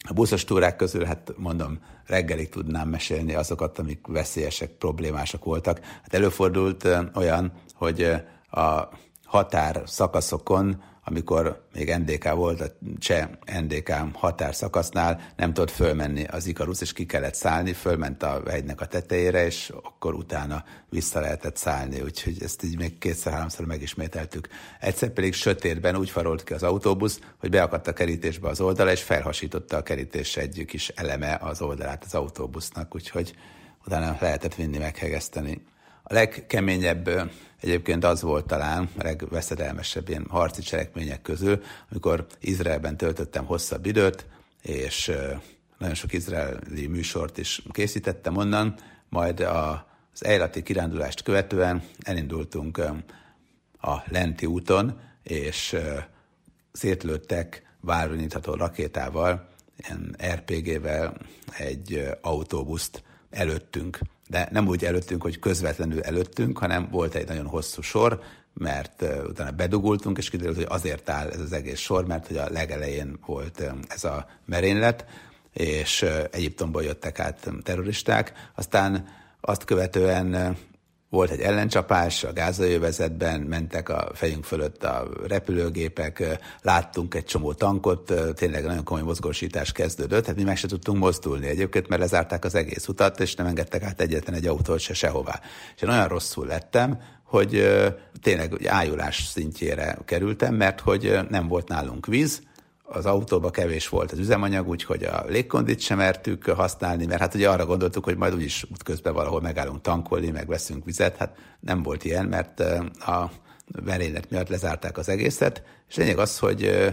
A buszos túrák közül, hát mondom, reggelig tudnám mesélni azokat, amik veszélyesek, problémásak voltak. Hát előfordult olyan, hogy a határ szakaszokon, amikor még NDK volt, a cseh NDK határ szakasznál, nem tudott fölmenni az Ikarusz, és ki kellett szállni, fölment a hegynek a tetejére, és akkor utána vissza lehetett szállni, úgyhogy ezt így még kétszer-háromszor megismételtük. Egyszer pedig sötétben úgy farolt ki az autóbusz, hogy beakadt a kerítésbe az oldala, és felhasította a kerítés egy kis eleme az oldalát az autóbusznak, úgyhogy utána lehetett vinni, meghegeszteni. A legkeményebb egyébként az volt talán a legveszedelmesebb ilyen harci cselekmények közül, amikor Izraelben töltöttem hosszabb időt, és nagyon sok izraeli műsort is készítettem onnan, majd az ejlati kirándulást követően elindultunk a Lenti úton, és szétlőttek váronyítható rakétával, ilyen RPG-vel egy autóbuszt előttünk de nem úgy előttünk, hogy közvetlenül előttünk, hanem volt egy nagyon hosszú sor, mert utána bedugultunk, és kiderült, hogy azért áll ez az egész sor, mert hogy a legelején volt ez a merénylet, és Egyiptomból jöttek át terroristák. Aztán azt követően volt egy ellencsapás, a gázai övezetben mentek a fejünk fölött a repülőgépek, láttunk egy csomó tankot, tényleg nagyon komoly mozgósítás kezdődött, hát mi meg se tudtunk mozdulni egyébként, mert lezárták az egész utat, és nem engedtek át egyetlen egy autót se sehová. És én olyan rosszul lettem, hogy tényleg ájulás szintjére kerültem, mert hogy nem volt nálunk víz, az autóba kevés volt az üzemanyag, úgyhogy a légkondit sem mertük használni, mert hát ugye arra gondoltuk, hogy majd úgyis útközben valahol megállunk tankolni, meg veszünk vizet, hát nem volt ilyen, mert a merénylet miatt lezárták az egészet, és lényeg az, hogy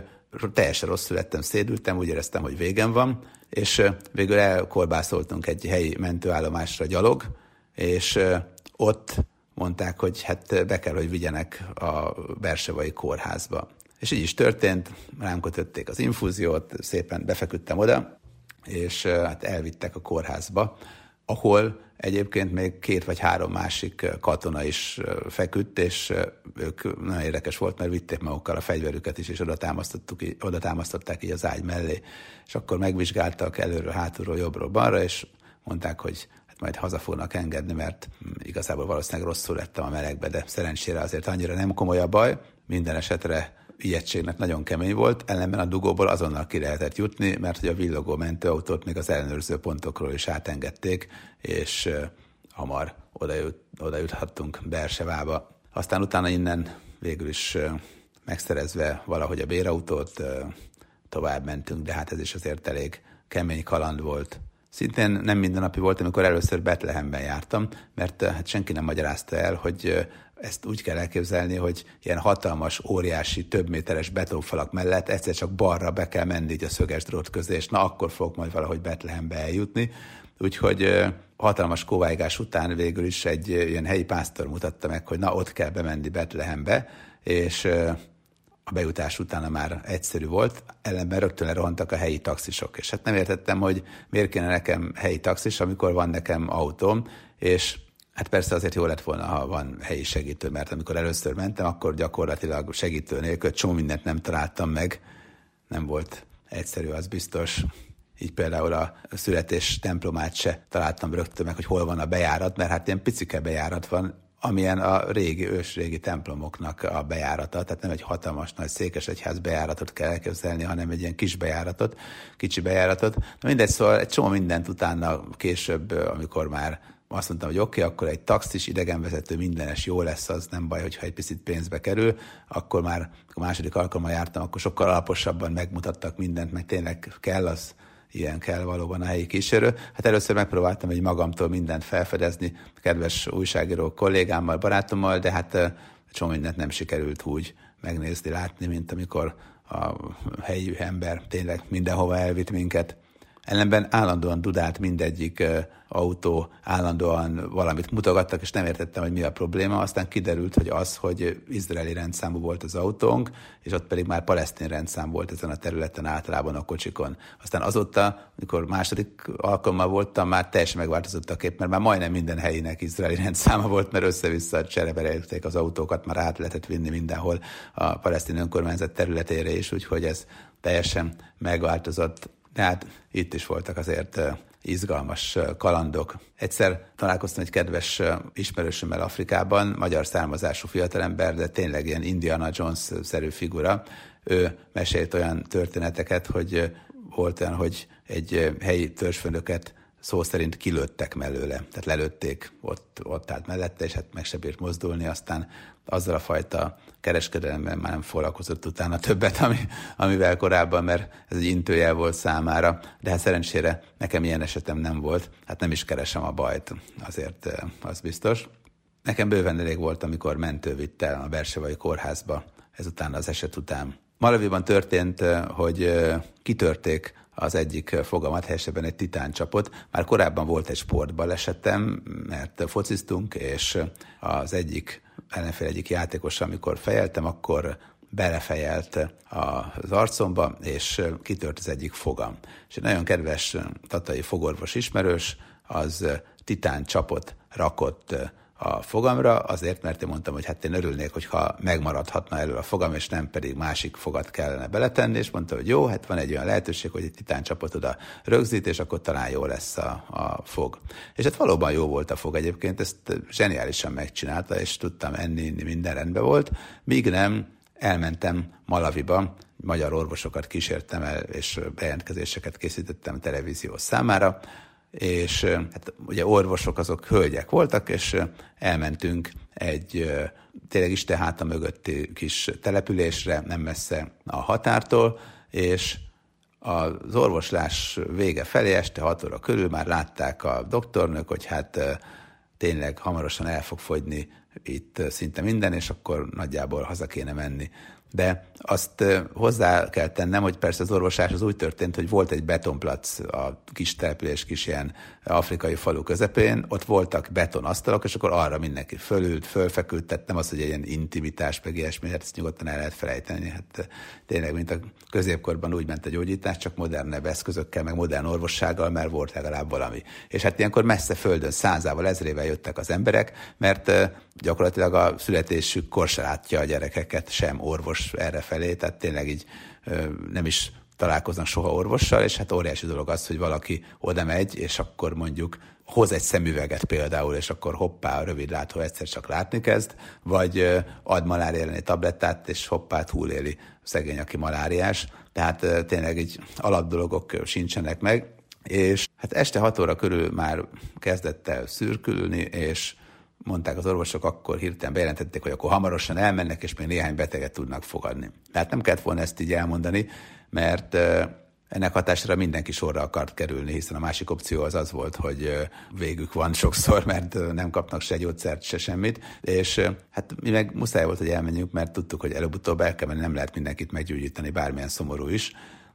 teljesen rosszul lettem, szédültem, úgy éreztem, hogy végem van, és végül elkorbászoltunk egy helyi mentőállomásra gyalog, és ott mondták, hogy hát be kell, hogy vigyenek a Bersevai kórházba. És így is történt, rám kötötték az infúziót, szépen befeküdtem oda, és hát elvittek a kórházba, ahol egyébként még két vagy három másik katona is feküdt, és ők nagyon érdekes volt, mert vitték magukkal a fegyverüket is, és oda, támasztottuk, oda támasztották így az ágy mellé, és akkor megvizsgáltak előről, hátulról, jobbról, balra, és mondták, hogy hát majd haza fognak engedni, mert igazából valószínűleg rosszul lettem a melegbe, de szerencsére azért annyira nem komoly a baj, minden esetre ijegységnek nagyon kemény volt, ellenben a dugóból azonnal ki lehetett jutni, mert hogy a villogó mentőautót még az ellenőrző pontokról is átengedték, és hamar oda, jut, oda juthattunk Bersevába. Aztán utána innen végül is megszerezve valahogy a bérautót tovább mentünk, de hát ez is azért elég kemény kaland volt. Szintén nem mindennapi volt, amikor először Betlehemben jártam, mert hát senki nem magyarázta el, hogy ezt úgy kell elképzelni, hogy ilyen hatalmas, óriási, több méteres betonfalak mellett egyszer csak balra be kell menni így a szöges drót közé, és na akkor fogok majd valahogy Betlehembe eljutni. Úgyhogy hatalmas kóvájgás után végül is egy ilyen helyi pásztor mutatta meg, hogy na ott kell bemenni Betlehembe, és a bejutás utána már egyszerű volt, ellenben rögtön lerohantak a helyi taxisok. És hát nem értettem, hogy miért kéne nekem helyi taxis, amikor van nekem autóm, és Hát persze azért jó lett volna, ha van helyi segítő, mert amikor először mentem, akkor gyakorlatilag segítő nélkül csomó mindent nem találtam meg. Nem volt egyszerű, az biztos. Így például a születés templomát se találtam rögtön meg, hogy hol van a bejárat, mert hát ilyen picike bejárat van, amilyen a régi, ősrégi templomoknak a bejárata, tehát nem egy hatalmas nagy székesegyház bejáratot kell elképzelni, hanem egy ilyen kis bejáratot, kicsi bejáratot. Na mindegy, szóval egy csomó mindent utána később, amikor már azt mondtam, hogy oké, okay, akkor egy taxis idegenvezető mindenes jó lesz, az nem baj, hogyha egy picit pénzbe kerül, akkor már a második alkalommal jártam, akkor sokkal alaposabban megmutattak mindent, meg tényleg kell az, ilyen kell valóban a helyi kísérő. Hát először megpróbáltam egy magamtól mindent felfedezni, kedves újságíró kollégámmal, barátommal, de hát csomó mindent nem sikerült úgy megnézni, látni, mint amikor a helyi ember tényleg mindenhova elvitt minket. Ellenben állandóan dudált mindegyik autó, állandóan valamit mutogattak, és nem értettem, hogy mi a probléma. Aztán kiderült, hogy az, hogy izraeli rendszámú volt az autónk, és ott pedig már palesztin rendszám volt ezen a területen általában a kocsikon. Aztán azóta, amikor második alkalommal voltam, már teljesen megváltozott a kép, mert már majdnem minden helyinek izraeli rendszáma volt, mert össze-vissza csereberelték az autókat, már át lehetett vinni mindenhol a palesztin önkormányzat területére is, úgyhogy ez teljesen megváltozott de hát itt is voltak azért izgalmas kalandok. Egyszer találkoztam egy kedves ismerősömmel Afrikában, magyar származású fiatalember, de tényleg ilyen Indiana Jones-szerű figura. Ő mesélt olyan történeteket, hogy volt olyan, hogy egy helyi törzsfőnöket szó szerint kilőttek mellőle, tehát lelőtték, ott, ott állt mellette, és hát meg se bírt mozdulni, aztán azzal a fajta kereskedelemmel már nem foglalkozott utána többet, ami, amivel korábban, mert ez egy intőjel volt számára, de hát szerencsére nekem ilyen esetem nem volt, hát nem is keresem a bajt, azért eh, az biztos. Nekem bőven elég volt, amikor mentő vitte a Bersevai kórházba, ezután az eset után. Malaviban történt, eh, hogy eh, kitörték az egyik fogamat, helyesebben egy titáncsapot. Már korábban volt egy sportbalesetem, mert fociztunk, és az egyik ellenfél egyik játékos, amikor fejeltem, akkor belefejelt az arcomba, és kitört az egyik fogam. És egy nagyon kedves tatai fogorvos ismerős, az titán csapot rakott a fogamra, azért, mert én mondtam, hogy hát én örülnék, hogyha megmaradhatna elő a fogam, és nem pedig másik fogat kellene beletenni, és mondta, hogy jó, hát van egy olyan lehetőség, hogy egy titán csapot oda rögzít, és akkor talán jó lesz a, a fog. És hát valóban jó volt a fog egyébként, ezt zseniálisan megcsinálta, és tudtam enni, inni, minden rendben volt, míg nem elmentem Malaviba, magyar orvosokat kísértem el, és bejelentkezéseket készítettem televízió számára, és hát ugye orvosok azok hölgyek voltak, és elmentünk egy tényleg Isten háta mögötti kis településre, nem messze a határtól, és az orvoslás vége felé, este 6 óra körül már látták a doktornők, hogy hát tényleg hamarosan el fog fogyni itt szinte minden, és akkor nagyjából haza kéne menni de azt hozzá kell tennem, hogy persze az orvosás az úgy történt, hogy volt egy betonplac a kis település, kis ilyen afrikai falu közepén, ott voltak betonasztalok, és akkor arra mindenki fölült, fölfekült, tehát nem az, hogy egy ilyen intimitás, meg ilyesmi, hát ezt nyugodtan el lehet felejteni. Hát tényleg, mint a középkorban úgy ment a gyógyítás, csak modernebb eszközökkel, meg modern orvossággal, mert volt legalább valami. És hát ilyenkor messze földön százával, ezrével jöttek az emberek, mert gyakorlatilag a születésük se látja a gyerekeket, sem orvos erre felé, tehát tényleg így nem is találkoznak soha orvossal, és hát óriási dolog az, hogy valaki oda megy, és akkor mondjuk hoz egy szemüveget például, és akkor hoppá, a rövid látó egyszer csak látni kezd, vagy ad malária elleni tablettát, és hoppá, túléli szegény, aki maláriás. Tehát tényleg így alapdolgok sincsenek meg, és hát este 6 óra körül már kezdett el szürkülni, és mondták az orvosok, akkor hirtelen bejelentették, hogy akkor hamarosan elmennek, és még néhány beteget tudnak fogadni. Tehát nem kellett volna ezt így elmondani, mert ennek hatására mindenki sorra akart kerülni, hiszen a másik opció az az volt, hogy végük van sokszor, mert nem kapnak se gyógyszert, se semmit, és hát mi meg muszáj volt, hogy elmenjünk, mert tudtuk, hogy előbb-utóbb el kell menni, nem lehet mindenkit meggyógyítani, bármilyen szomorú is.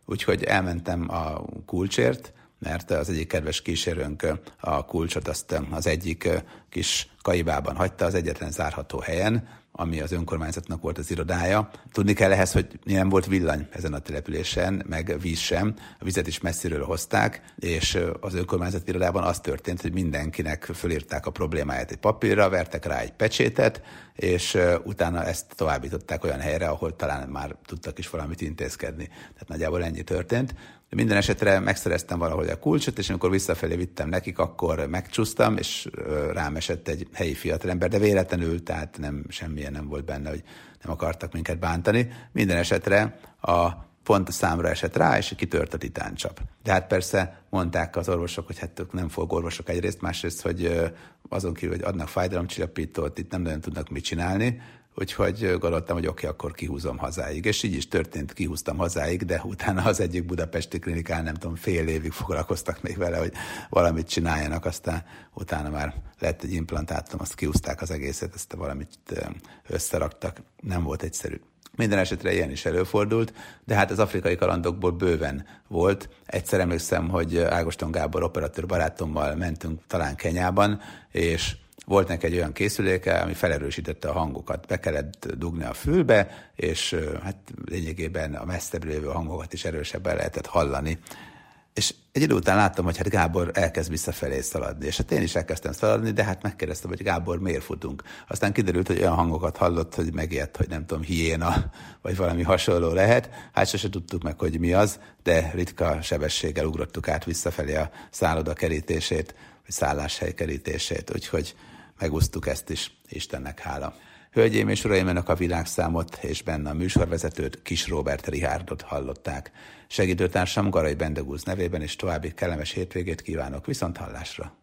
Úgyhogy elmentem a kulcsért, mert az egyik kedves kísérőnk a kulcsot azt az egyik kis kaibában hagyta, az egyetlen zárható helyen, ami az önkormányzatnak volt az irodája. Tudni kell ehhez, hogy nem volt villany ezen a településen, meg víz sem. A vizet is messziről hozták, és az önkormányzat irodában az történt, hogy mindenkinek fölírták a problémáját egy papírra, vertek rá egy pecsétet, és utána ezt továbbították olyan helyre, ahol talán már tudtak is valamit intézkedni. Tehát nagyjából ennyi történt. De minden esetre megszereztem valahogy a kulcsot, és amikor visszafelé vittem nekik, akkor megcsúsztam, és rám esett egy helyi fiatalember, de véletlenül, tehát nem, semmilyen nem volt benne, hogy nem akartak minket bántani. Minden esetre a pont a számra esett rá, és kitört a titáncsap. De hát persze mondták az orvosok, hogy hát nem fog orvosok egyrészt, másrészt, hogy azon kívül, hogy adnak fájdalomcsillapítót, itt nem nagyon tudnak mit csinálni, úgyhogy gondoltam, hogy oké, okay, akkor kihúzom hazáig. És így is történt, kihúztam hazáig, de utána az egyik budapesti klinikán, nem tudom, fél évig foglalkoztak még vele, hogy valamit csináljanak, aztán utána már lett egy implantátum, azt kihúzták az egészet, ezt valamit összeraktak. Nem volt egyszerű. Minden esetre ilyen is előfordult, de hát az afrikai kalandokból bőven volt. Egyszer emlékszem, hogy Ágoston Gábor operatőr barátommal mentünk talán Kenyában, és volt neki egy olyan készüléke, ami felerősítette a hangokat. Be kellett dugni a fülbe, és hát lényegében a messzebbről lévő hangokat is erősebben lehetett hallani. És egy idő után láttam, hogy hát Gábor elkezd visszafelé szaladni, és hát én is elkezdtem szaladni, de hát megkérdeztem, hogy Gábor, miért futunk. Aztán kiderült, hogy olyan hangokat hallott, hogy megijedt, hogy nem tudom, hiéna, vagy valami hasonló lehet. Hát sose tudtuk meg, hogy mi az, de ritka sebességgel ugrottuk át visszafelé a szálloda kerítését, vagy szálláshely kerítését, úgyhogy megúsztuk ezt is, Istennek hála. Hölgyeim és uraim, önök a világszámot és benne a műsorvezetőt, Kis Robert Rihárdot hallották. Segítőtársam Garai Bendegúz nevében és további kellemes hétvégét kívánok viszont hallásra.